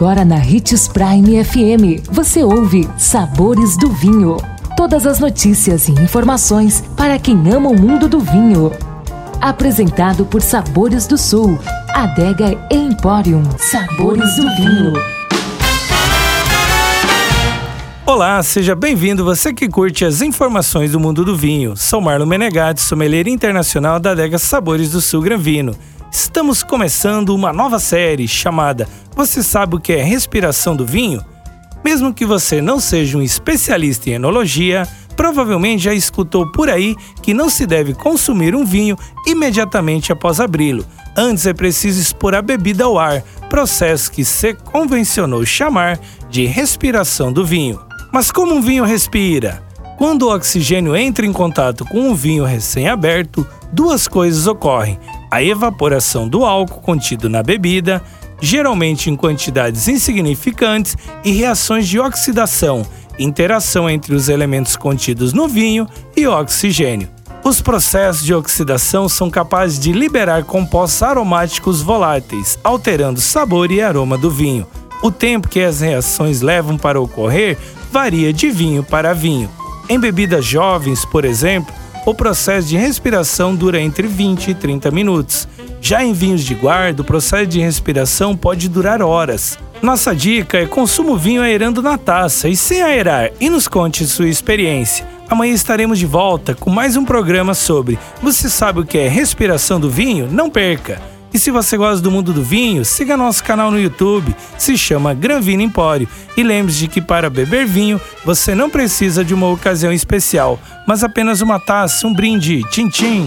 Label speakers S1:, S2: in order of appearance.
S1: Agora na Ritz Prime FM, você ouve Sabores do Vinho. Todas as notícias e informações para quem ama o mundo do vinho. Apresentado por Sabores do Sul, Adega Emporium. Sabores do Vinho.
S2: Olá, seja bem-vindo você que curte as informações do mundo do vinho. Sou Marlon Menegatti, sommelier internacional da adega Sabores do Sul Granvino. Estamos começando uma nova série chamada Você sabe o que é respiração do vinho? Mesmo que você não seja um especialista em enologia, provavelmente já escutou por aí que não se deve consumir um vinho imediatamente após abri-lo. Antes é preciso expor a bebida ao ar, processo que se convencionou chamar de respiração do vinho. Mas como um vinho respira? Quando o oxigênio entra em contato com um vinho recém-aberto, duas coisas ocorrem: a evaporação do álcool contido na bebida, geralmente em quantidades insignificantes, e reações de oxidação, interação entre os elementos contidos no vinho e oxigênio. Os processos de oxidação são capazes de liberar compostos aromáticos voláteis, alterando o sabor e aroma do vinho. O tempo que as reações levam para ocorrer varia de vinho para vinho. Em bebidas jovens, por exemplo, o processo de respiração dura entre 20 e 30 minutos. Já em vinhos de guarda, o processo de respiração pode durar horas. Nossa dica é consuma o vinho aerando na taça e sem aerar e nos conte sua experiência. Amanhã estaremos de volta com mais um programa sobre Você sabe o que é respiração do vinho? Não perca! E se você gosta do mundo do vinho, siga nosso canal no YouTube, se chama Gran Vino Empório. E lembre-se de que para beber vinho, você não precisa de uma ocasião especial, mas apenas uma taça, um brinde, tchim tchim.